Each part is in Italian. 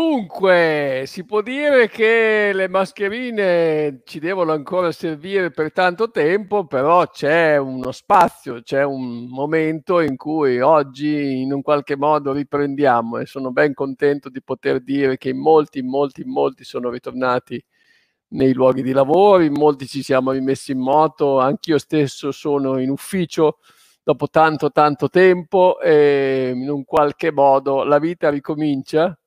Dunque, si può dire che le mascherine ci devono ancora servire per tanto tempo, però c'è uno spazio, c'è un momento in cui oggi in un qualche modo riprendiamo e sono ben contento di poter dire che molti, molti, molti sono ritornati nei luoghi di lavoro, in molti ci siamo rimessi in moto, anch'io stesso sono in ufficio dopo tanto, tanto tempo e in un qualche modo la vita ricomincia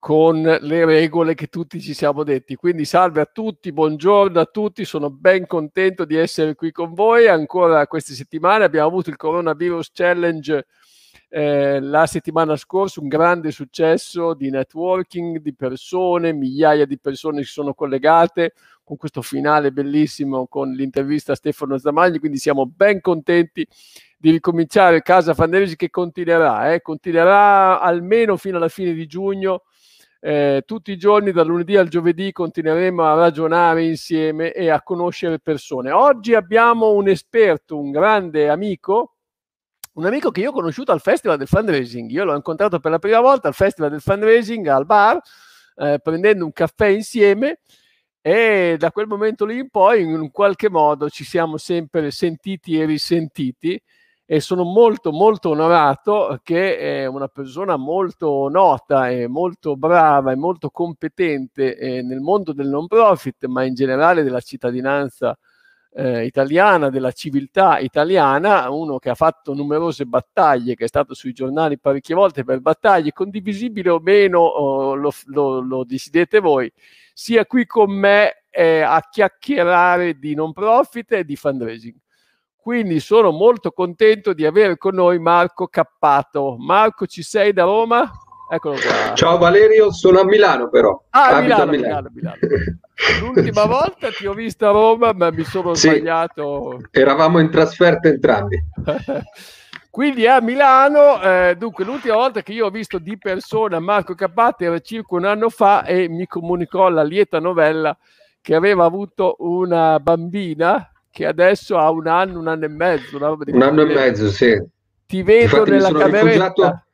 con le regole che tutti ci siamo detti. Quindi salve a tutti, buongiorno a tutti, sono ben contento di essere qui con voi. Ancora queste settimane abbiamo avuto il Coronavirus Challenge eh, la settimana scorsa, un grande successo di networking, di persone, migliaia di persone si sono collegate con questo finale bellissimo con l'intervista a Stefano Zamagli, quindi siamo ben contenti di ricominciare Casa Fanderesi che continuerà, eh, continuerà almeno fino alla fine di giugno eh, tutti i giorni, dal lunedì al giovedì, continueremo a ragionare insieme e a conoscere persone. Oggi abbiamo un esperto, un grande amico, un amico che io ho conosciuto al Festival del Fundraising. Io l'ho incontrato per la prima volta al Festival del Fundraising al bar, eh, prendendo un caffè insieme. E da quel momento lì in poi, in qualche modo, ci siamo sempre sentiti e risentiti e sono molto molto onorato che è una persona molto nota e molto brava e molto competente eh, nel mondo del non profit, ma in generale della cittadinanza eh, italiana, della civiltà italiana, uno che ha fatto numerose battaglie, che è stato sui giornali parecchie volte per battaglie, condivisibili o meno, oh, lo, lo, lo decidete voi, sia qui con me eh, a chiacchierare di non profit e di fundraising. Quindi sono molto contento di avere con noi Marco Cappato. Marco, ci sei da Roma? Eccolo qua. Ciao Valerio, sono a Milano però. Ah, a Milano, Milano. Milano, Milano. L'ultima volta ti ho visto a Roma, ma mi sono sì, sbagliato. Eravamo in trasferta entrambi. Quindi a Milano, eh, dunque l'ultima volta che io ho visto di persona Marco Cappato era circa un anno fa e mi comunicò la lieta novella che aveva avuto una bambina che adesso ha un anno, un anno e mezzo. Un anno e mezzo, sì. Ti vedo Infatti nella cameretta.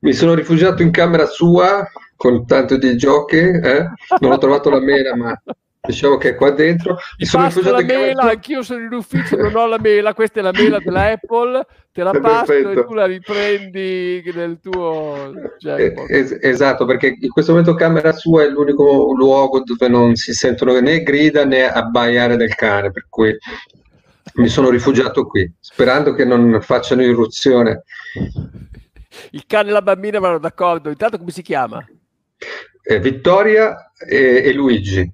Mi sono rifugiato in camera sua con tanto di giochi, eh? non ho trovato la mela, ma diciamo che qua dentro. Mi sono rifugiato la mela, camera... anch'io sono in ufficio, non ho la mela, questa è la mela della Apple, te la passo e tu la riprendi nel tuo jackpot. Es- esatto, perché in questo momento camera sua è l'unico luogo dove non si sentono né grida né abbaiare del cane, per cui mi sono rifugiato qui, sperando che non facciano irruzione. Il cane e la bambina vanno d'accordo. Intanto come si chiama? Eh, Vittoria e, e Luigi.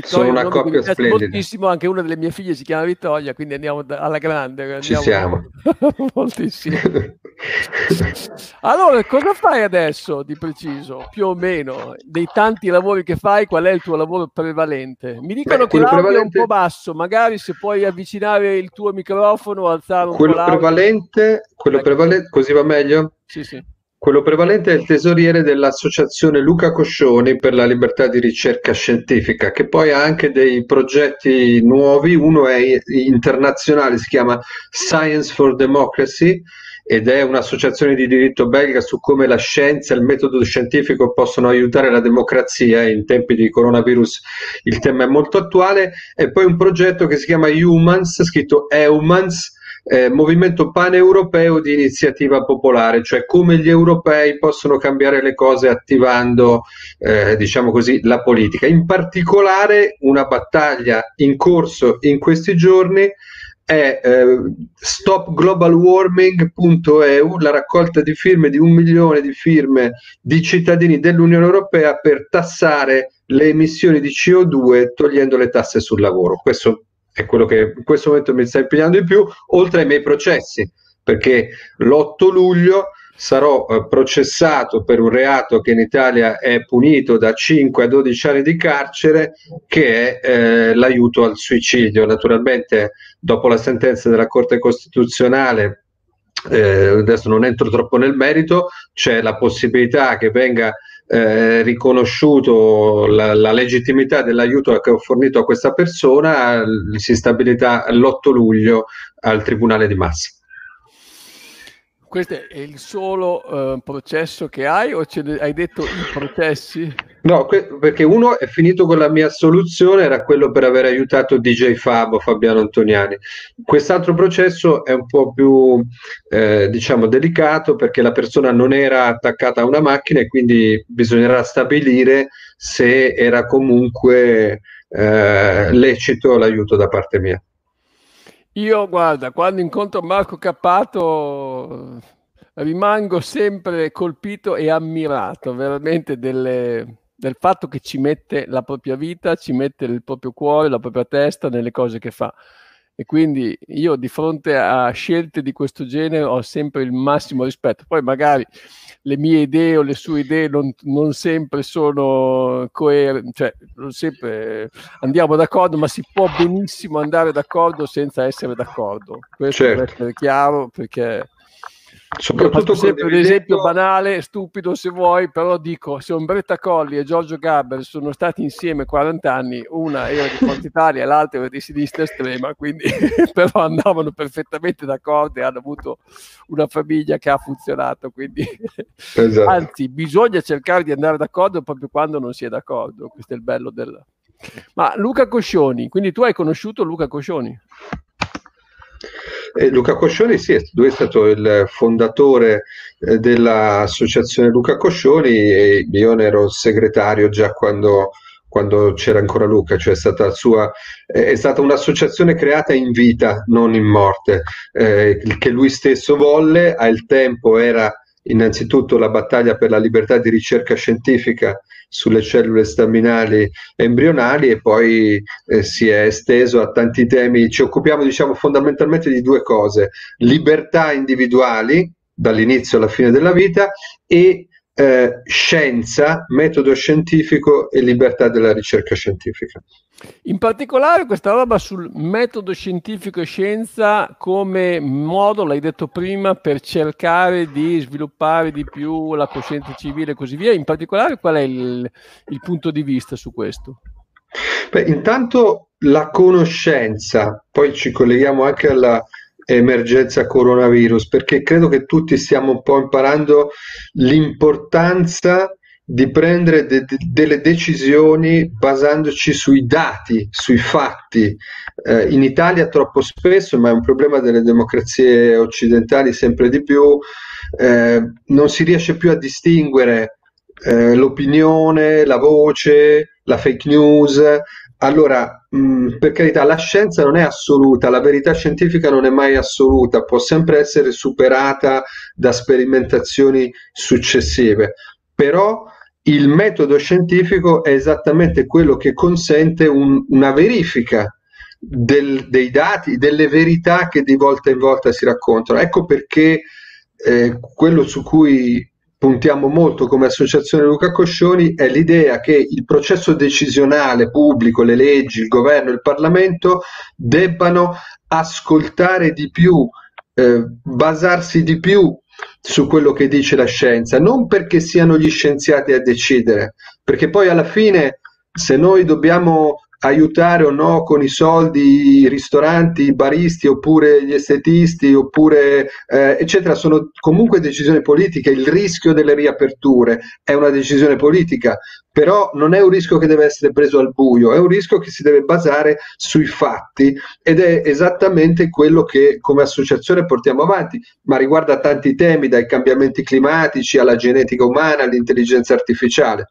Vittoria sono una coppia splendida. Moltissimo, anche una delle mie figlie si chiama Vittoria, quindi andiamo alla grande. Andiamo Ci siamo. moltissimo. allora, cosa fai adesso di preciso, più o meno, dei tanti lavori che fai, qual è il tuo lavoro prevalente? Mi dicono Beh, che l'audio prevalente... è un po' basso, magari se puoi avvicinare il tuo microfono, alzare un quello po' prevalente, quello ecco. prevalente, così va meglio? Sì, sì. Quello prevalente è il tesoriere dell'associazione Luca Coscioni per la libertà di ricerca scientifica, che poi ha anche dei progetti nuovi. Uno è internazionale, si chiama Science for Democracy ed è un'associazione di diritto belga su come la scienza e il metodo scientifico possono aiutare la democrazia. In tempi di coronavirus il tema è molto attuale. E poi un progetto che si chiama Humans, scritto EUMANS eh, movimento paneuropeo di iniziativa popolare, cioè come gli europei possono cambiare le cose attivando, eh, diciamo così, la politica. In particolare una battaglia in corso in questi giorni è eh, stopglobalwarming.eu, la raccolta di firme di un milione di firme di cittadini dell'Unione Europea per tassare le emissioni di CO2 togliendo le tasse sul lavoro. Questo è quello che in questo momento mi sta impegnando di più, oltre ai miei processi, perché l'8 luglio sarò eh, processato per un reato che in Italia è punito da 5 a 12 anni di carcere, che è eh, l'aiuto al suicidio. Naturalmente, dopo la sentenza della Corte Costituzionale, eh, adesso non entro troppo nel merito, c'è la possibilità che venga eh, riconosciuto la, la, legittimità dell'aiuto che ho fornito a questa persona, si stabilità l'8 luglio al Tribunale di Massa. questo è il solo uh, processo che hai o hai detto i processi? No, que- perché uno è finito con la mia soluzione, era quello per aver aiutato DJ Fabo, Fabiano Antoniani. Quest'altro processo è un po' più, eh, diciamo, delicato perché la persona non era attaccata a una macchina e quindi bisognerà stabilire se era comunque eh, lecito l'aiuto da parte mia. Io, guarda, quando incontro Marco Cappato rimango sempre colpito e ammirato veramente delle, del fatto che ci mette la propria vita, ci mette il proprio cuore, la propria testa nelle cose che fa. E quindi io di fronte a scelte di questo genere ho sempre il massimo rispetto. Poi magari le mie idee o le sue idee non, non sempre sono coerenti, cioè non sempre andiamo d'accordo, ma si può benissimo andare d'accordo senza essere d'accordo. Questo certo. deve essere chiaro perché Soprattutto sempre un esempio banale, stupido se vuoi, però dico, se Ombretta Colli e Giorgio Gabber sono stati insieme 40 anni, una era di Forza Italia e l'altra era di sinistra estrema, quindi però andavano perfettamente d'accordo e hanno avuto una famiglia che ha funzionato, quindi esatto. anzi bisogna cercare di andare d'accordo proprio quando non si è d'accordo, questo è il bello del... Ma Luca Coscioni, quindi tu hai conosciuto Luca Coscioni? Eh, Luca Coscioni, sì, lui è stato il fondatore eh, dell'associazione Luca Coscioni e io ne ero segretario già quando, quando c'era ancora Luca, cioè è stata, sua, è stata un'associazione creata in vita, non in morte, eh, che lui stesso volle, al tempo era innanzitutto la battaglia per la libertà di ricerca scientifica sulle cellule staminali embrionali e poi eh, si è esteso a tanti temi. Ci occupiamo diciamo fondamentalmente di due cose, libertà individuali dall'inizio alla fine della vita e eh, scienza, metodo scientifico e libertà della ricerca scientifica. In particolare questa roba sul metodo scientifico e scienza come modo, l'hai detto prima, per cercare di sviluppare di più la coscienza civile e così via. In particolare qual è il, il punto di vista su questo? Beh, intanto la conoscenza, poi ci colleghiamo anche alla emergenza coronavirus, perché credo che tutti stiamo un po' imparando l'importanza di prendere de- de- delle decisioni basandoci sui dati, sui fatti. Eh, in Italia troppo spesso, ma è un problema delle democrazie occidentali sempre di più, eh, non si riesce più a distinguere eh, l'opinione, la voce, la fake news. Allora, mh, per carità, la scienza non è assoluta, la verità scientifica non è mai assoluta, può sempre essere superata da sperimentazioni successive, però il metodo scientifico è esattamente quello che consente un, una verifica del, dei dati, delle verità che di volta in volta si raccontano. Ecco perché eh, quello su cui puntiamo molto come associazione Luca Coscioni è l'idea che il processo decisionale pubblico, le leggi, il governo, il Parlamento debbano ascoltare di più, eh, basarsi di più su quello che dice la scienza, non perché siano gli scienziati a decidere, perché poi alla fine se noi dobbiamo aiutare o no con i soldi i ristoranti, i baristi oppure gli estetisti oppure eh, eccetera. Sono comunque decisioni politiche. Il rischio delle riaperture è una decisione politica però non è un rischio che deve essere preso al buio è un rischio che si deve basare sui fatti ed è esattamente quello che come associazione portiamo avanti. Ma riguarda tanti temi dai cambiamenti climatici alla genetica umana all'intelligenza artificiale.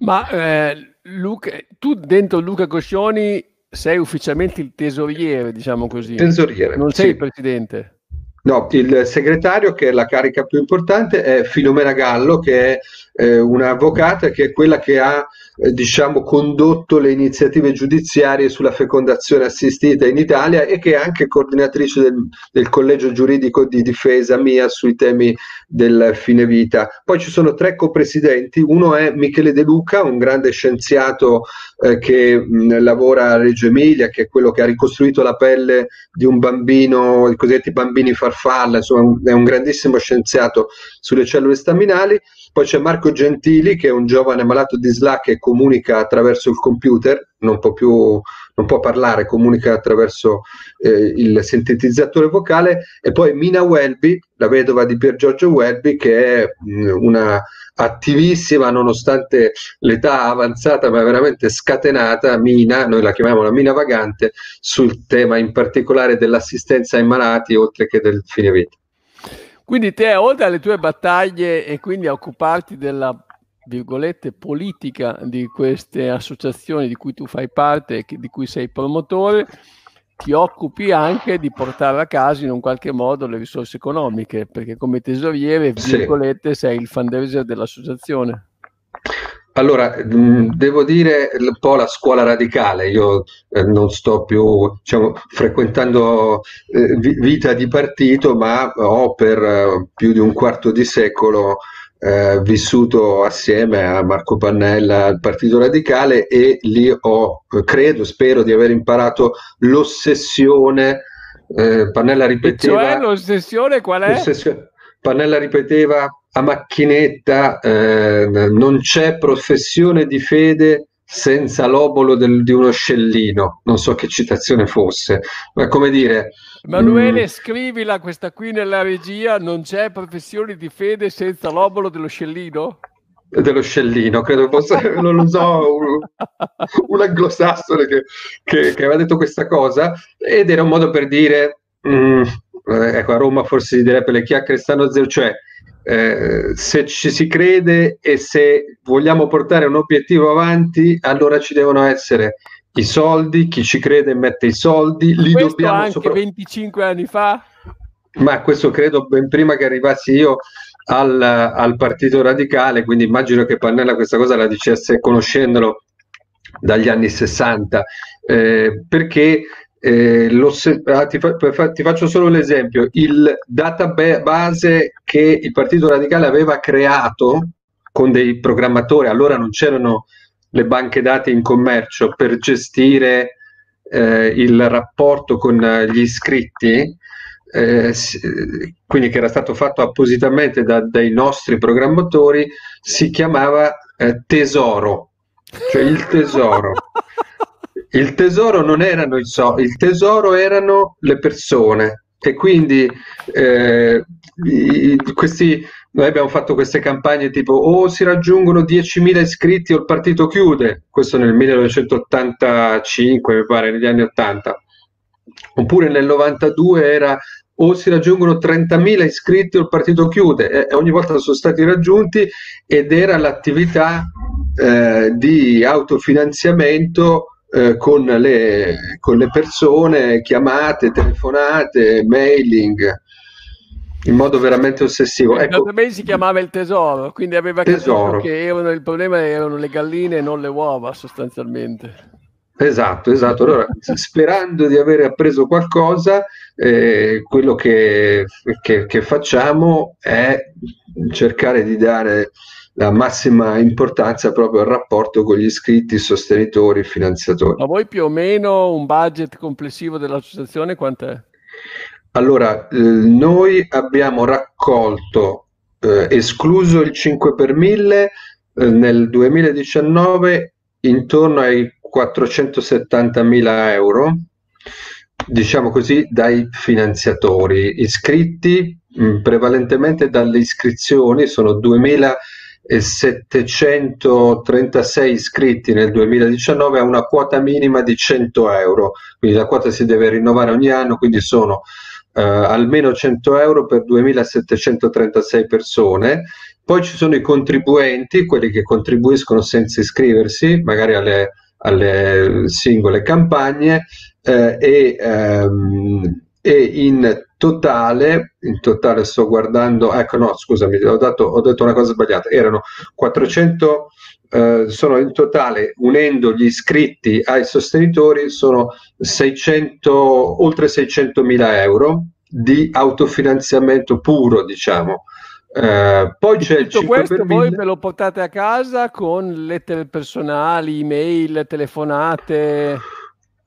Ma eh Luca, tu dentro Luca Coscioni sei ufficialmente il tesoriere, diciamo così. Tesoriere. Non sei sì. il presidente. No, il segretario, che è la carica più importante, è Filomena Gallo, che è eh, un'avvocata che è quella che ha eh, diciamo, condotto le iniziative giudiziarie sulla fecondazione assistita in Italia e che è anche coordinatrice del, del collegio giuridico di difesa mia sui temi del fine vita. Poi ci sono tre copresidenti, uno è Michele De Luca, un grande scienziato eh, che mh, lavora a Reggio Emilia, che è quello che ha ricostruito la pelle di un bambino, i cosiddetti bambini farfalla, insomma è un grandissimo scienziato sulle cellule staminali. Poi c'è Marco Gentili, che è un giovane malato di SLA che comunica attraverso il computer, non può più non può parlare, comunica attraverso eh, il sintetizzatore vocale, e poi Mina Welby, la vedova di Pier Giorgio Welby, che è mh, una attivissima nonostante l'età avanzata ma veramente scatenata Mina, noi la chiamiamo la Mina vagante, sul tema in particolare dell'assistenza ai malati oltre che del fine vita. Quindi te, oltre alle tue battaglie e quindi a occuparti della virgolette politica di queste associazioni di cui tu fai parte e di cui sei promotore, ti occupi anche di portare a casa in un qualche modo le risorse economiche, perché come tesoriere, virgolette, sei il fundraiser dell'associazione. Allora, devo dire un po' la scuola radicale, io eh, non sto più diciamo, frequentando eh, vita di partito, ma ho per eh, più di un quarto di secolo eh, vissuto assieme a Marco Pannella al Partito Radicale e lì ho, credo, spero di aver imparato l'ossessione. Eh, Pannella ripeteva... Cioè l'ossessione qual è? L'ossessione, Pannella ripeteva a macchinetta eh, non c'è professione di fede senza l'obolo del, di uno scellino, non so che citazione fosse, ma come dire... Emanuele, mh, mm, scrivila questa qui nella regia, non c'è professione di fede senza l'obolo dello scellino? Dello scellino, credo fosse, non lo so, un, un anglosassone che, che, che, aveva detto questa cosa ed era un modo per dire, mh, mm, ecco a Roma forse si direbbe le chiacchiere stanno zero, cioè eh, se ci si crede e se vogliamo portare un obiettivo avanti, allora ci devono essere i soldi, chi ci crede mette i soldi, li questo dobbiamo anche sopra... 25 anni fa? Ma questo credo ben prima che arrivassi io al, al Partito Radicale, quindi immagino che Pannella questa cosa la dicesse conoscendolo dagli anni 60, eh, perché eh, ah, ti, fa- ti, faccio solo l'esempio, il database che il Partito Radicale aveva creato con dei programmatori, allora non c'erano le banche dati in commercio per gestire eh, il rapporto con gli iscritti, eh, quindi che era stato fatto appositamente da, dai nostri programmatori, si chiamava eh, Tesoro, cioè il tesoro. il tesoro non erano i soldi, il tesoro erano le persone e quindi eh, questi, noi abbiamo fatto queste campagne tipo o si raggiungono 10.000 iscritti o il partito chiude, questo nel 1985 mi pare, negli anni 80, oppure nel 92 era o si raggiungono 30.000 iscritti o il partito chiude e ogni volta sono stati raggiunti ed era l'attività eh, di autofinanziamento eh, con, le, con le persone, chiamate, telefonate, mailing in modo veramente ossessivo. Ecco, per me si chiamava il tesoro, quindi aveva tesoro. capito che erano, il problema erano le galline e non le uova sostanzialmente. Esatto, esatto. Allora, sperando di aver appreso qualcosa, eh, quello che, che, che facciamo è cercare di dare la massima importanza proprio al rapporto con gli iscritti, sostenitori, finanziatori. Ma voi più o meno un budget complessivo dell'associazione quant'è? Allora, eh, noi abbiamo raccolto, eh, escluso il 5 per 1000, eh, nel 2019 intorno ai 470 mila euro, diciamo così, dai finanziatori iscritti, mh, mm, prevalentemente dalle iscrizioni, sono 2000 e 736 iscritti nel 2019 a una quota minima di 100 euro, quindi la quota si deve rinnovare ogni anno, quindi sono eh, almeno 100 euro per 2736 persone. Poi ci sono i contribuenti, quelli che contribuiscono senza iscriversi, magari alle, alle singole campagne, eh, e, ehm, e in totale, in totale sto guardando, ecco no, scusami, ho, dato, ho detto una cosa sbagliata, erano 400, eh, sono in totale, unendo gli iscritti ai sostenitori, sono 600, oltre 600 mila euro di autofinanziamento puro, diciamo. Eh, poi c'è il tutto questo voi me lo portate a casa con lettere personali, email, telefonate.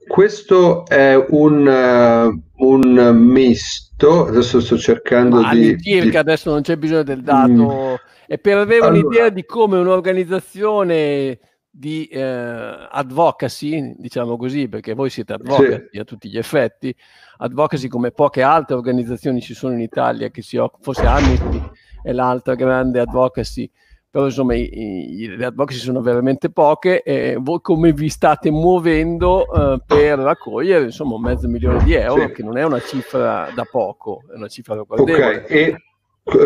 Questo è un, uh, un misto, adesso sto cercando Ma di... Circa, di... adesso non c'è bisogno del dato, mm. è per avere allora... un'idea di come un'organizzazione di eh, advocacy, diciamo così, perché voi siete advocati sì. a tutti gli effetti, advocacy come poche altre organizzazioni ci sono in Italia, che si occupano, forse Amnesty è l'altra grande advocacy, però insomma i, i, le advocacy sono veramente poche e voi come vi state muovendo eh, per raccogliere insomma un mezzo milione di euro, sì. che non è una cifra da poco, è una cifra ragguardevole. Ok, e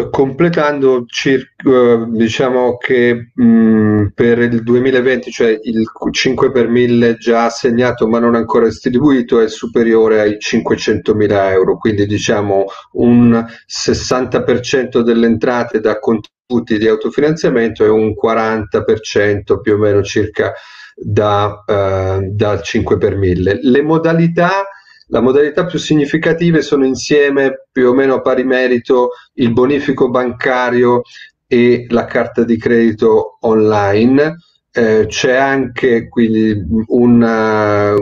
completando circa, diciamo che mh, per il 2020, cioè il 5 per 1000 già assegnato ma non ancora distribuito, è superiore ai 500.000 euro, quindi diciamo un 60% delle entrate da contributi di autofinanziamento e un 40% più o meno circa da, uh, da 5 per 1000. Le modalità la modalità più significative sono insieme più o meno a pari merito il bonifico bancario e la carta di credito online. Eh, c'è anche quindi una,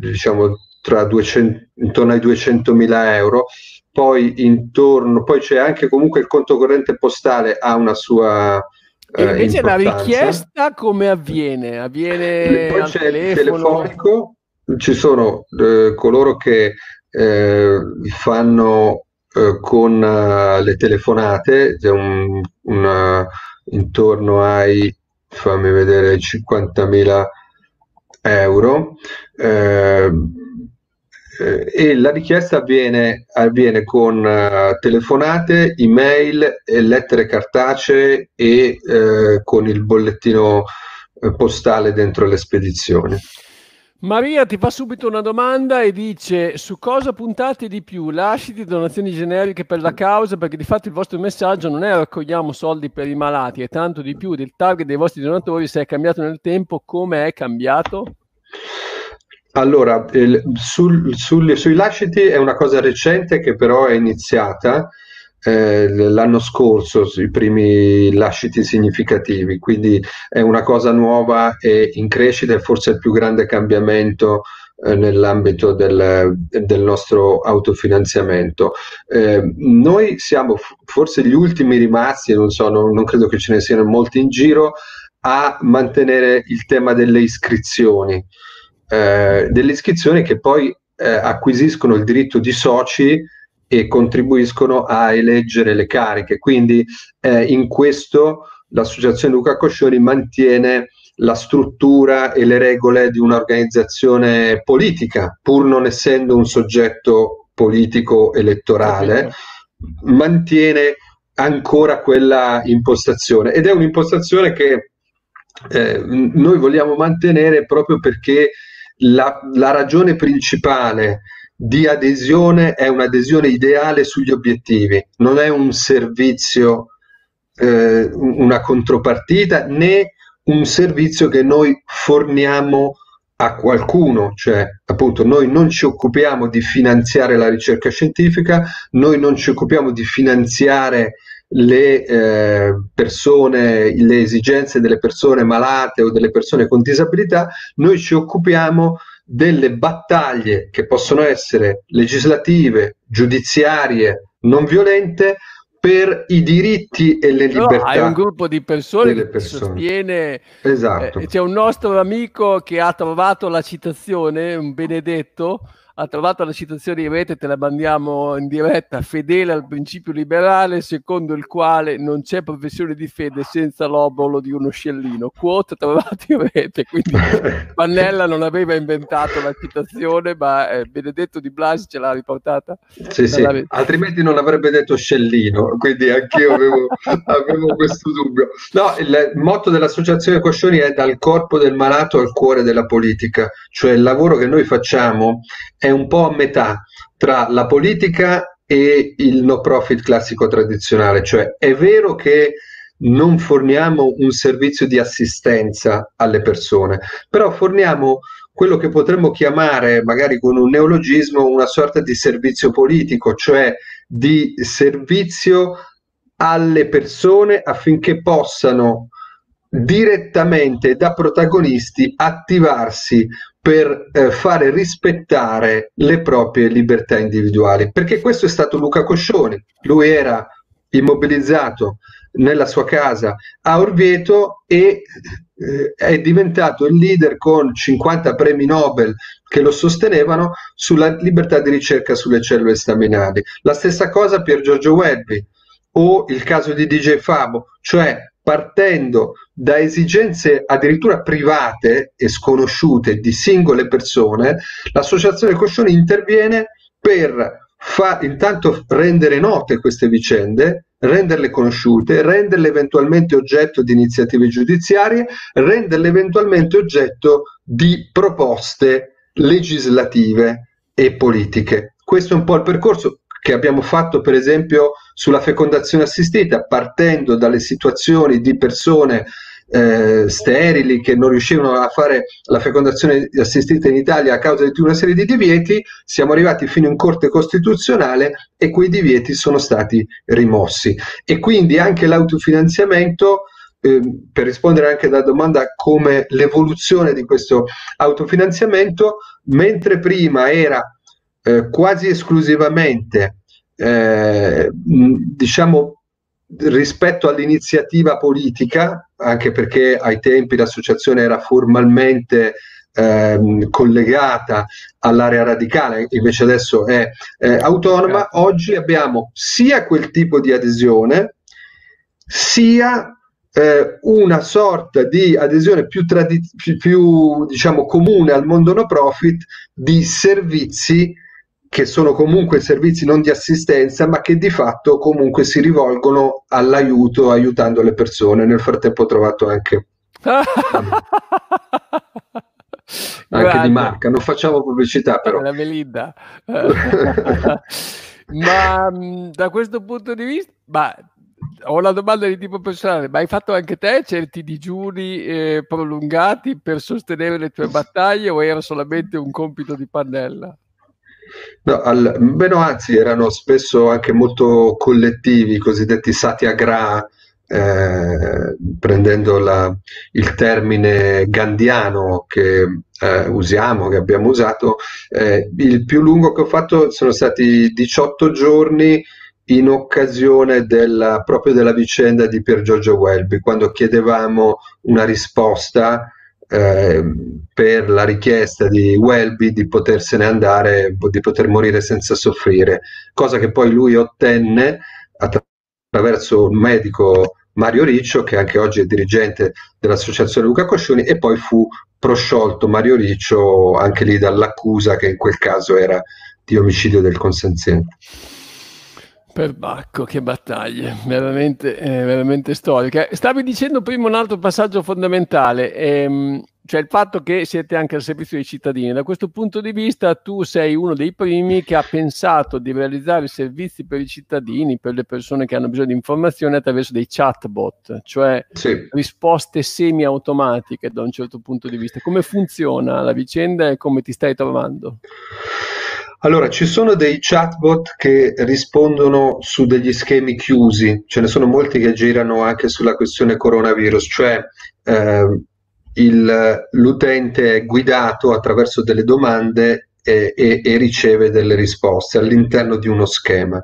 diciamo tra 200, intorno ai 200.000 euro poi intorno poi c'è anche comunque il conto corrente postale ha una sua e eh, invece importanza. la richiesta come avviene? Avviene poi c'è telefono? il telefonico ci sono eh, coloro che eh, fanno eh, con uh, le telefonate, un, una, intorno ai, fammi vedere, 50.000 euro. Eh, eh, e la richiesta avviene, avviene con uh, telefonate, email, lettere cartacee e con il bollettino postale dentro le spedizioni. Maria ti fa subito una domanda e dice su cosa puntate di più, lasciti donazioni generiche per la causa perché di fatto il vostro messaggio non è raccogliamo soldi per i malati, è tanto di più del target dei vostri donatori, se è cambiato nel tempo, come è cambiato? Allora, il, sul, sul, sui lasciti è una cosa recente che però è iniziata eh, l'anno scorso sui primi lasciti significativi, quindi è una cosa nuova e in crescita e forse il più grande cambiamento eh, nell'ambito del, del, nostro autofinanziamento. Eh, noi siamo forse gli ultimi rimasti, non so, non, non credo che ce ne siano molti in giro, a mantenere il tema delle iscrizioni, eh, delle iscrizioni che poi eh, acquisiscono il diritto di soci e contribuiscono a eleggere le cariche. Quindi eh, in questo l'associazione Luca Coscioni mantiene la struttura e le regole di un'organizzazione politica, pur non essendo un soggetto politico elettorale, mantiene ancora quella impostazione ed è un'impostazione che eh, noi vogliamo mantenere proprio perché la, la ragione principale di adesione è un'adesione ideale sugli obiettivi, non è un servizio, eh, una contropartita né un servizio che noi forniamo a qualcuno, cioè appunto noi non ci occupiamo di finanziare la ricerca scientifica, noi non ci occupiamo di finanziare le eh, persone, le esigenze delle persone malate o delle persone con disabilità, noi ci occupiamo delle battaglie che possono essere legislative, giudiziarie, non violente per i diritti e le libertà. No, hai un gruppo di persone che persone. sostiene. Esatto. Eh, c'è un nostro amico che ha trovato la citazione, un benedetto, ha trovato la citazione in rete, te la mandiamo in diretta, fedele al principio liberale, secondo il quale non c'è professione di fede senza l'obolo di uno scellino. Quote trovato in rete, quindi Pannella non aveva inventato la citazione, ma eh, Benedetto di Blasi ce l'ha riportata. Sì, sì. altrimenti non avrebbe detto scellino, quindi anch'io avevo, avevo questo dubbio. No, il motto dell'associazione Coscioni è dal corpo del malato al cuore della politica, cioè il lavoro che noi facciamo è un po' a metà tra la politica e il no profit classico tradizionale, cioè è vero che non forniamo un servizio di assistenza alle persone, però forniamo quello che potremmo chiamare, magari con un neologismo, una sorta di servizio politico, cioè di servizio alle persone affinché possano direttamente da protagonisti attivarsi per eh, fare rispettare le proprie libertà individuali. Perché questo è stato Luca Coscioni, lui era immobilizzato nella sua casa a Orvieto e eh, è diventato il leader con 50 premi Nobel che lo sostenevano sulla libertà di ricerca sulle cellule staminali. La stessa cosa per Giorgio Welby o il caso di DJ Fabo, cioè partendo da esigenze addirittura private e sconosciute di singole persone, l'associazione Coscioni interviene per fa intanto rendere note queste vicende, renderle conosciute, renderle eventualmente oggetto di iniziative giudiziarie, renderle eventualmente oggetto di proposte legislative e politiche. Questo è un po' il percorso che abbiamo fatto per esempio sulla fecondazione assistita, partendo dalle situazioni di persone eh, sterili che non riuscivano a fare la fecondazione assistita in Italia a causa di una serie di divieti, siamo arrivati fino in Corte Costituzionale e quei divieti sono stati rimossi. E quindi anche l'autofinanziamento eh, per rispondere anche alla domanda come l'evoluzione di questo autofinanziamento, mentre prima era eh, quasi esclusivamente eh, diciamo rispetto all'iniziativa politica, anche perché ai tempi l'associazione era formalmente ehm, collegata all'area radicale, invece adesso è eh, autonoma, oggi abbiamo sia quel tipo di adesione, sia eh, una sorta di adesione più, più diciamo, comune al mondo no profit di servizi che sono comunque servizi non di assistenza, ma che di fatto comunque si rivolgono all'aiuto, aiutando le persone. Nel frattempo ho trovato anche, anche di marca, non facciamo pubblicità però. La Melinda. ma da questo punto di vista, ma, ho una domanda di tipo personale, ma hai fatto anche te certi digiuni eh, prolungati per sostenere le tue battaglie o era solamente un compito di pannella? No, al, beh, anzi, erano spesso anche molto collettivi, i cosiddetti satyagraha, eh, prendendo la, il termine gandiano che eh, usiamo, che abbiamo usato, eh, il più lungo che ho fatto sono stati 18 giorni in occasione della, proprio della vicenda di Pier Giorgio Welby, quando chiedevamo una risposta eh, per la richiesta di Welby di potersene andare, di poter morire senza soffrire, cosa che poi lui ottenne attraverso un medico Mario Riccio, che anche oggi è dirigente dell'associazione Luca Coscioni, e poi fu prosciolto Mario Riccio anche lì dall'accusa che in quel caso era di omicidio del consenziente. Per Bacco, che battaglie, veramente, eh, veramente storiche. Stavi dicendo prima un altro passaggio fondamentale, ehm, cioè il fatto che siete anche al servizio dei cittadini. Da questo punto di vista tu sei uno dei primi che ha pensato di realizzare servizi per i cittadini, per le persone che hanno bisogno di informazioni attraverso dei chatbot, cioè sì. risposte semi-automatiche da un certo punto di vista. Come funziona la vicenda e come ti stai trovando? Allora, ci sono dei chatbot che rispondono su degli schemi chiusi, ce ne sono molti che girano anche sulla questione coronavirus, cioè eh, il, l'utente è guidato attraverso delle domande e, e, e riceve delle risposte all'interno di uno schema.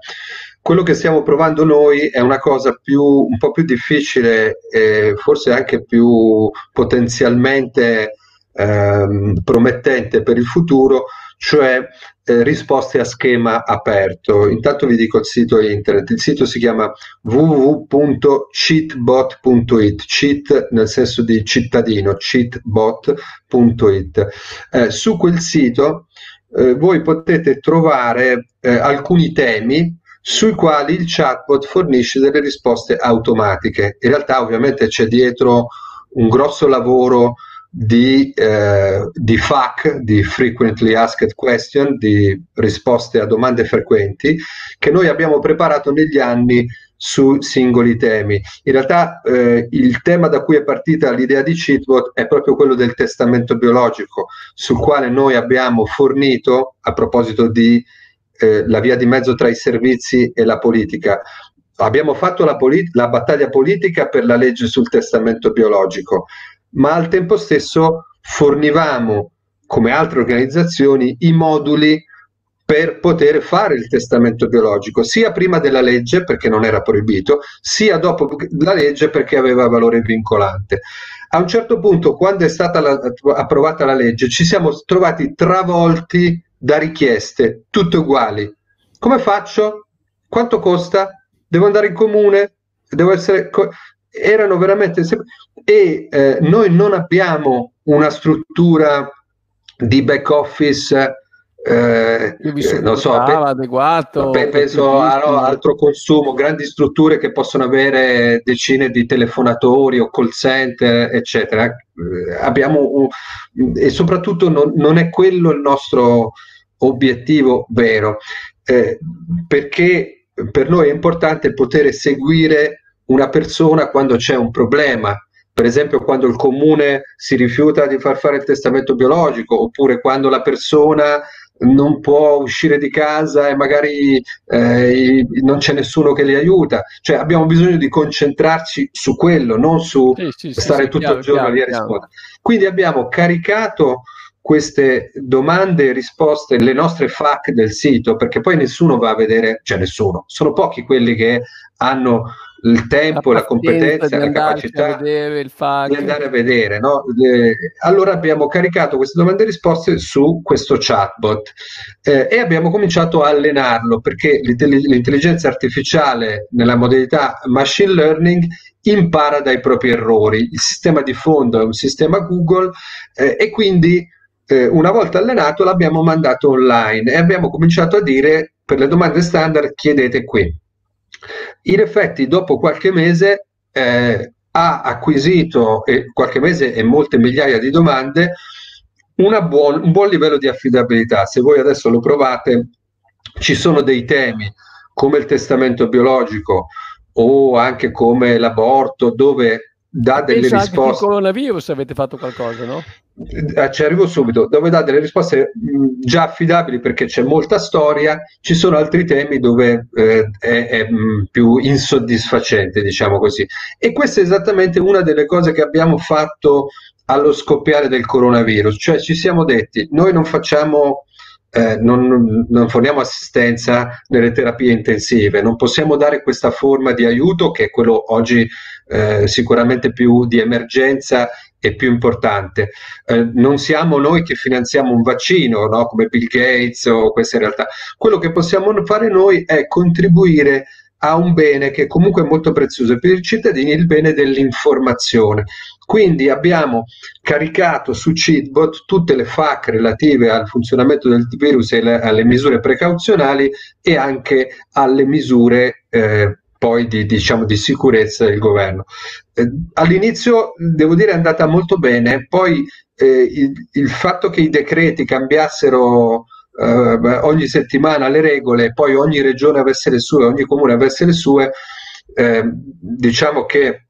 Quello che stiamo provando noi è una cosa più, un po' più difficile e forse anche più potenzialmente ehm, promettente per il futuro, cioè eh, risposte a schema aperto. Intanto vi dico il sito internet, il sito si chiama www.cheatbot.it, cheat nel senso di cittadino, cheatbot.it. Eh, su quel sito eh, voi potete trovare eh, alcuni temi sui quali il chatbot fornisce delle risposte automatiche. In realtà ovviamente c'è dietro un grosso lavoro di, eh, di FAQ, di Frequently Asked Question, di risposte a domande frequenti, che noi abbiamo preparato negli anni su singoli temi. In realtà eh, il tema da cui è partita l'idea di Cheatbot è proprio quello del testamento biologico, sul quale noi abbiamo fornito, a proposito di eh, la via di mezzo tra i servizi e la politica, abbiamo fatto la, polit- la battaglia politica per la legge sul testamento biologico, ma al tempo stesso fornivamo, come altre organizzazioni, i moduli per poter fare il testamento biologico, sia prima della legge perché non era proibito, sia dopo la legge perché aveva valore vincolante. A un certo punto, quando è stata la, approvata la legge, ci siamo trovati travolti da richieste, tutte uguali. Come faccio? Quanto costa? Devo andare in comune? Devo essere... erano veramente... E eh, noi non abbiamo una struttura di back office eh, non so, adeguato, pe- penso a no, altro consumo, grandi strutture che possono avere decine di telefonatori o call center, eccetera. Eh, abbiamo un, e soprattutto non, non, è quello il nostro obiettivo vero, eh, perché per noi è importante poter seguire una persona quando c'è un problema, per esempio quando il comune si rifiuta di far fare il testamento biologico oppure quando la persona non può uscire di casa e magari eh, non c'è nessuno che li aiuta. Cioè abbiamo bisogno di concentrarci su quello, non su sì, sì, stare sì, tutto chiaro, il giorno chiaro, lì a rispondere. Quindi abbiamo caricato queste domande e risposte, le nostre FAQ del sito, perché poi nessuno va a vedere, cioè nessuno, sono pochi quelli che hanno il tempo, la, la competenza, la capacità di andare a vedere. No? allora abbiamo caricato queste domande e risposte su questo chatbot eh, e abbiamo cominciato a allenarlo perché l'intelligenza artificiale nella modalità machine learning impara dai propri errori. Il sistema di fondo è un sistema Google eh, e quindi eh, una volta allenato l'abbiamo mandato online e abbiamo cominciato a dire per le domande standard chiedete qui in effetti, dopo qualche mese eh, ha acquisito, eh, qualche mese e molte migliaia di domande, buon, un buon livello di affidabilità. Se voi adesso lo provate, ci sono dei temi come il testamento biologico o anche come l'aborto, dove dà delle Penso risposte. Anche sul coronavirus avete fatto qualcosa, no? Eh, ci arrivo subito, dove dà delle risposte mh, già affidabili perché c'è molta storia, ci sono altri temi dove eh, è, è mh, più insoddisfacente, diciamo così. E questa è esattamente una delle cose che abbiamo fatto allo scoppiare del coronavirus, cioè ci siamo detti, noi non facciamo eh, non, non, forniamo assistenza nelle terapie intensive, non possiamo dare questa forma di aiuto che è quello oggi eh, sicuramente più di emergenza e più importante. Eh, non siamo noi che finanziamo un vaccino, no? come Bill Gates o queste realtà. Quello che possiamo fare noi è contribuire a un bene che comunque è molto prezioso per i cittadini, il bene dell'informazione. Quindi abbiamo caricato su Cheatbot tutte le FAC relative al funzionamento del virus e le, alle misure precauzionali e anche alle misure eh, poi di, diciamo, di sicurezza del governo. Eh, all'inizio devo dire è andata molto bene, poi eh, il, il, fatto che i decreti cambiassero eh, ogni settimana le regole, poi ogni regione avesse le sue, ogni comune avesse le sue, eh, diciamo che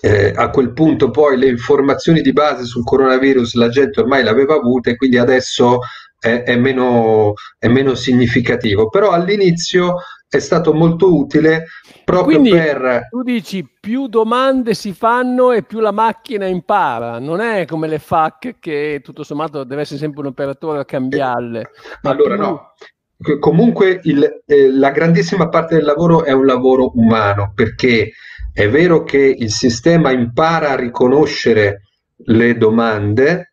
eh, a quel punto poi le informazioni di base sul coronavirus la gente ormai l'aveva avute quindi adesso è, è, meno, è meno significativo. Però all'inizio è stato molto utile proprio Quindi, per... Tu dici più domande si fanno e più la macchina impara, non è come le FAC che tutto sommato deve essere sempre un operatore a cambiarle. Eh, allora più... no, comunque il, eh, la grandissima parte del lavoro è un lavoro umano perché è vero che il sistema impara a riconoscere le domande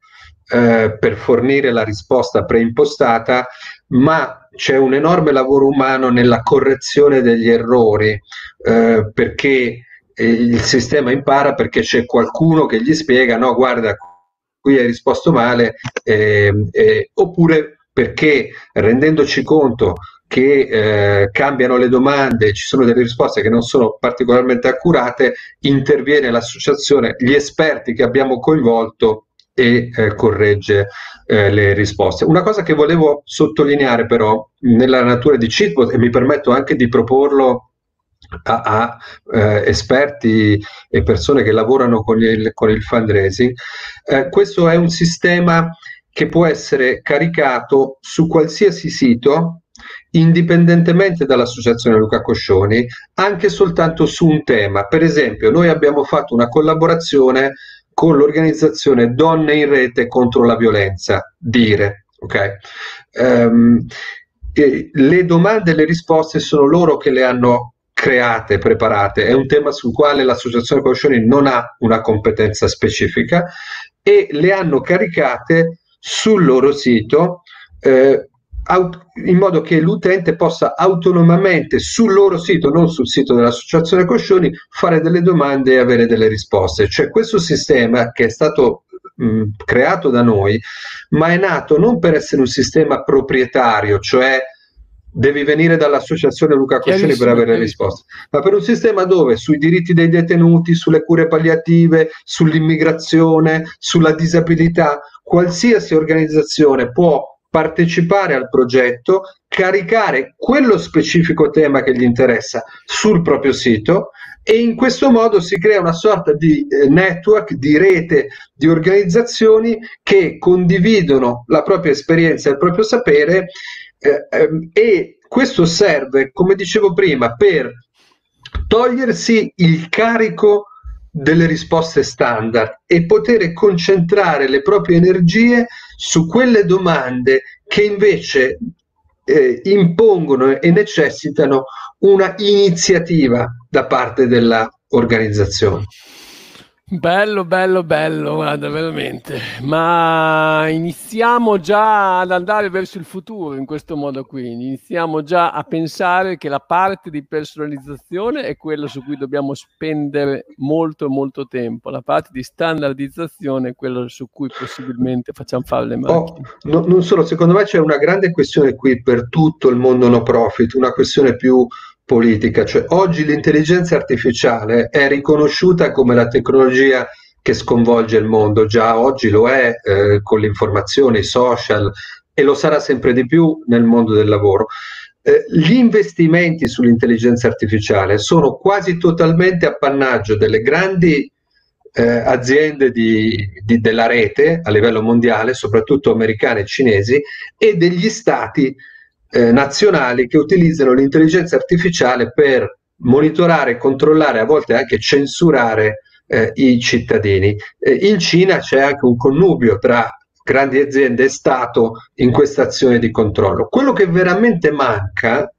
eh, per fornire la risposta preimpostata, ma c'è un enorme lavoro umano nella correzione degli errori, eh, perché eh, il sistema impara perché c'è qualcuno che gli spiega, no, guarda, qui hai risposto male, eh, eh, oppure perché rendendoci conto che eh, cambiano le domande, ci sono delle risposte che non sono particolarmente accurate, interviene l'associazione, gli esperti che abbiamo coinvolto e eh, corregge eh, le risposte. Una cosa che volevo sottolineare però nella natura di Cheatbot e mi permetto anche di proporlo a, a eh, esperti e persone che lavorano con il, con il fundraising, eh, questo è un sistema che può essere caricato su qualsiasi sito indipendentemente dall'associazione Luca Coscioni, anche soltanto su un tema. Per esempio, noi abbiamo fatto una collaborazione con l'organizzazione Donne in Rete contro la violenza, dire. Okay? Um, le domande e le risposte sono loro che le hanno create, preparate. È un tema sul quale l'associazione Coscioni non ha una competenza specifica e le hanno caricate sul loro sito eh, in modo che l'utente possa autonomamente sul loro sito, non sul sito dell'associazione Coscioni, fare delle domande e avere delle risposte. Cioè questo sistema che è stato mh, creato da noi, ma è nato non per essere un sistema proprietario, cioè devi venire dall'associazione Luca Coscioni per avere le risposte, ma per un sistema dove sui diritti dei detenuti, sulle cure palliative, sull'immigrazione, sulla disabilità, qualsiasi organizzazione può partecipare al progetto, caricare quello specifico tema che gli interessa sul proprio sito e in questo modo si crea una sorta di eh, network, di rete di organizzazioni che condividono la propria esperienza e il proprio sapere eh, ehm, e questo serve, come dicevo prima, per togliersi il carico delle risposte standard e poter concentrare le proprie energie su quelle domande che invece eh, impongono e necessitano una iniziativa da parte dell'organizzazione. Bello, bello, bello, guarda, veramente. Ma iniziamo già ad andare verso il futuro in questo modo qui. Iniziamo già a pensare che la parte di personalizzazione è quella su cui dobbiamo spendere molto, molto tempo. La parte di standardizzazione è quella su cui possibilmente facciamo fare le oh, macchine. Oh, no, non solo, secondo me c'è una grande questione qui per tutto il mondo no profit, una questione più politica. Cioè, oggi l'intelligenza artificiale è riconosciuta come la tecnologia che sconvolge il mondo, già oggi lo è eh, con l'informazione, i social e lo sarà sempre di più nel mondo del lavoro. Eh, gli investimenti sull'intelligenza artificiale sono quasi totalmente appannaggio delle grandi eh, aziende di, di, della rete a livello mondiale, soprattutto americane e cinesi, e degli stati eh, nazionali che utilizzano l'intelligenza artificiale per monitorare, controllare, a volte anche censurare eh, i cittadini. Eh, in Cina c'è anche un connubio tra grandi aziende e Stato in questa azione di controllo. Quello che veramente manca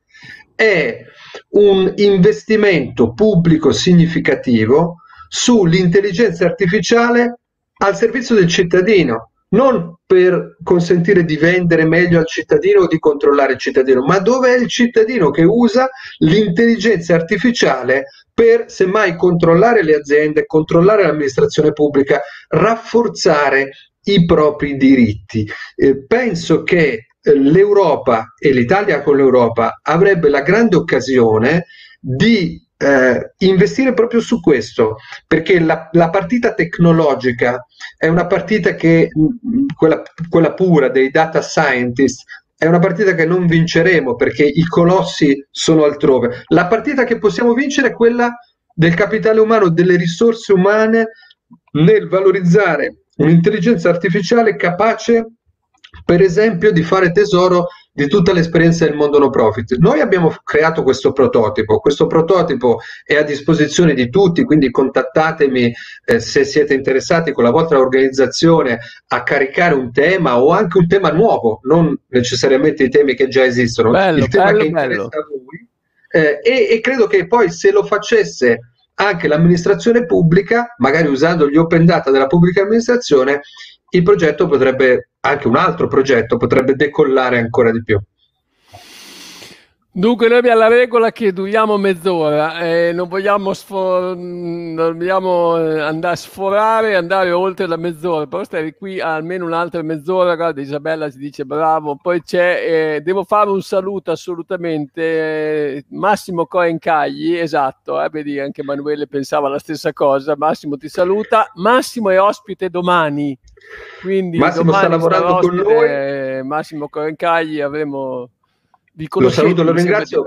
è un investimento pubblico significativo sull'intelligenza artificiale al servizio del cittadino, non per consentire di vendere meglio al cittadino o di controllare il cittadino, ma dove è il cittadino che usa l'intelligenza artificiale per semmai controllare le aziende, controllare l'amministrazione pubblica, rafforzare i propri diritti. Eh, penso che eh, l'Europa e l'Italia con l'Europa avrebbe la grande occasione di eh, investire proprio su questo, perché la, la, partita tecnologica è una partita che, quella, quella pura dei data scientist, è una partita che non vinceremo perché i colossi sono altrove. La partita che possiamo vincere è quella del capitale umano, delle risorse umane nel valorizzare un'intelligenza artificiale capace, per esempio, di fare tesoro di tutta l'esperienza del mondo no profit. Noi abbiamo creato questo prototipo, questo prototipo è a disposizione di tutti, quindi contattatemi eh, se siete interessati con la vostra organizzazione a caricare un tema o anche un tema nuovo, non necessariamente i temi che già esistono, bello, il tema bello, che interessa a voi. Eh, e, e credo che poi se lo facesse anche l'amministrazione pubblica, magari usando gli open data della pubblica amministrazione, il progetto potrebbe, anche un altro progetto, potrebbe decollare ancora di più. Dunque noi abbiamo la regola che duriamo mezz'ora e non vogliamo, sfor- non vogliamo eh, andare a sforare andare oltre la mezz'ora, però stare qui almeno un'altra mezz'ora, guarda Isabella si dice bravo, poi c'è, eh, devo fare un saluto assolutamente, eh, Massimo Coencagli, esatto, eh, vedi anche Emanuele pensava la stessa cosa, Massimo ti saluta, Massimo è ospite domani, quindi Massimo sta lavorando con noi. Eh, Massimo Coencagli avremo lo saluto, lo ringrazio.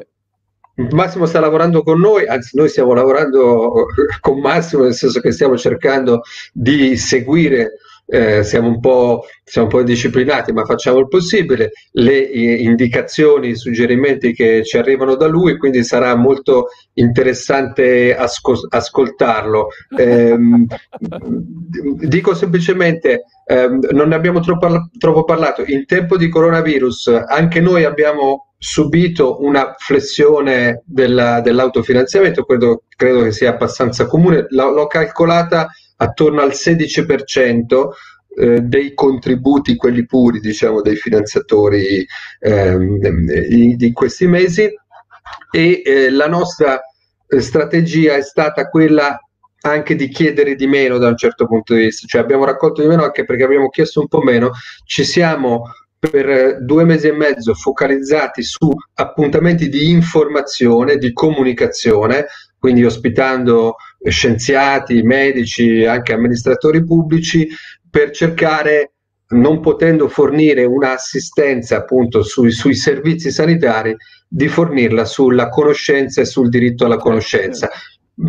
Massimo sta lavorando con noi, anzi noi stiamo lavorando con Massimo nel senso che stiamo cercando di seguire, eh, siamo, un po', siamo un po' disciplinati ma facciamo il possibile, le indicazioni, i suggerimenti che ci arrivano da lui, quindi sarà molto interessante asco- ascoltarlo. Eh, dico semplicemente, ehm, non ne abbiamo troppo, troppo parlato, in tempo di coronavirus anche noi abbiamo subito una flessione della, dell'autofinanziamento, credo, credo, che sia abbastanza comune, l'ho calcolata attorno al 16% eh, dei contributi, quelli puri, diciamo, dei finanziatori ehm, di questi mesi. E eh, la nostra eh, strategia è stata quella anche di chiedere di meno da un certo punto di vista, cioè abbiamo raccolto di meno anche perché abbiamo chiesto un po' meno, ci siamo per due mesi e mezzo focalizzati su appuntamenti di informazione, di comunicazione, quindi ospitando scienziati, medici, anche amministratori pubblici, per cercare, non potendo fornire un'assistenza appunto sui, sui servizi sanitari, di fornirla sulla conoscenza e sul diritto alla conoscenza.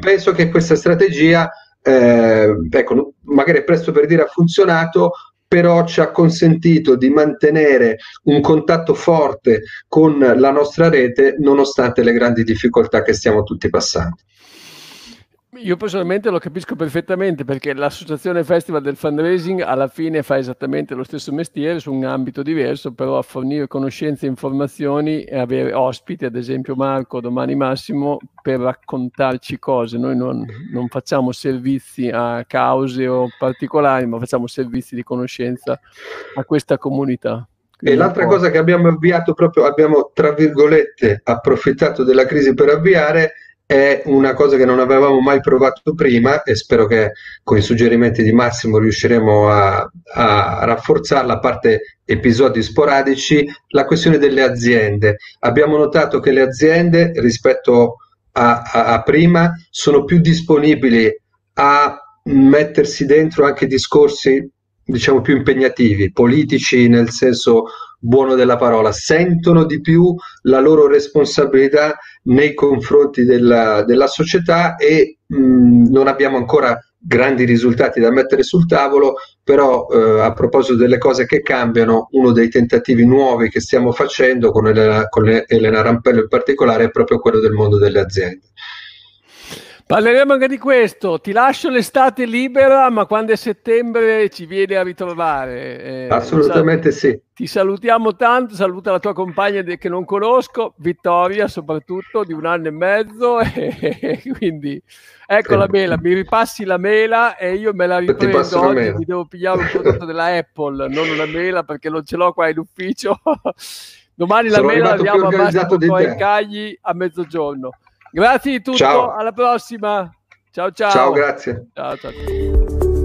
Penso che questa strategia, eh, ecco, magari è presto per dire ha funzionato, però ci ha consentito di mantenere un contatto forte con la nostra rete nonostante le grandi difficoltà che stiamo tutti passando. Io personalmente lo capisco perfettamente perché l'associazione Festival del Fundraising alla fine fa esattamente lo stesso mestiere su un ambito diverso, però a fornire conoscenze e informazioni e avere ospiti, ad esempio Marco, domani Massimo, per raccontarci cose. Noi non, non facciamo servizi a cause o particolari, ma facciamo servizi di conoscenza a questa comunità. Quindi e l'altra cosa che abbiamo avviato proprio, abbiamo tra virgolette approfittato della crisi per avviare è una cosa che non avevamo mai provato prima e spero che con i suggerimenti di Massimo riusciremo a, a rafforzarla, a parte episodi sporadici, la questione delle aziende. Abbiamo notato che le aziende rispetto a, a, a prima sono più disponibili a mettersi dentro anche discorsi diciamo più impegnativi, politici nel senso buono della parola, sentono di più la loro responsabilità nei confronti della, della società e mh, non abbiamo ancora grandi risultati da mettere sul tavolo, però eh, a proposito delle cose che cambiano, uno dei tentativi nuovi che stiamo facendo con Elena, con Elena Rampello in particolare è proprio quello del mondo delle aziende. Parleremo anche di questo. Ti lascio l'estate libera, ma quando è settembre ci vieni a ritrovare. Eh, Assolutamente sal- sì. Ti salutiamo tanto, saluta la tua compagna che non conosco, Vittoria soprattutto, di un anno e mezzo. E quindi ecco sì. la mela, mi ripassi la mela e io me la riprendo oggi, mi devo pigliare un prodotto della Apple, non una mela perché non ce l'ho qua in ufficio. Domani Sono la mela la abbiamo a Massimo Cagli a mezzogiorno. Grazie di tutto, ciao. alla prossima. Ciao ciao. Ciao, grazie. Ciao ciao.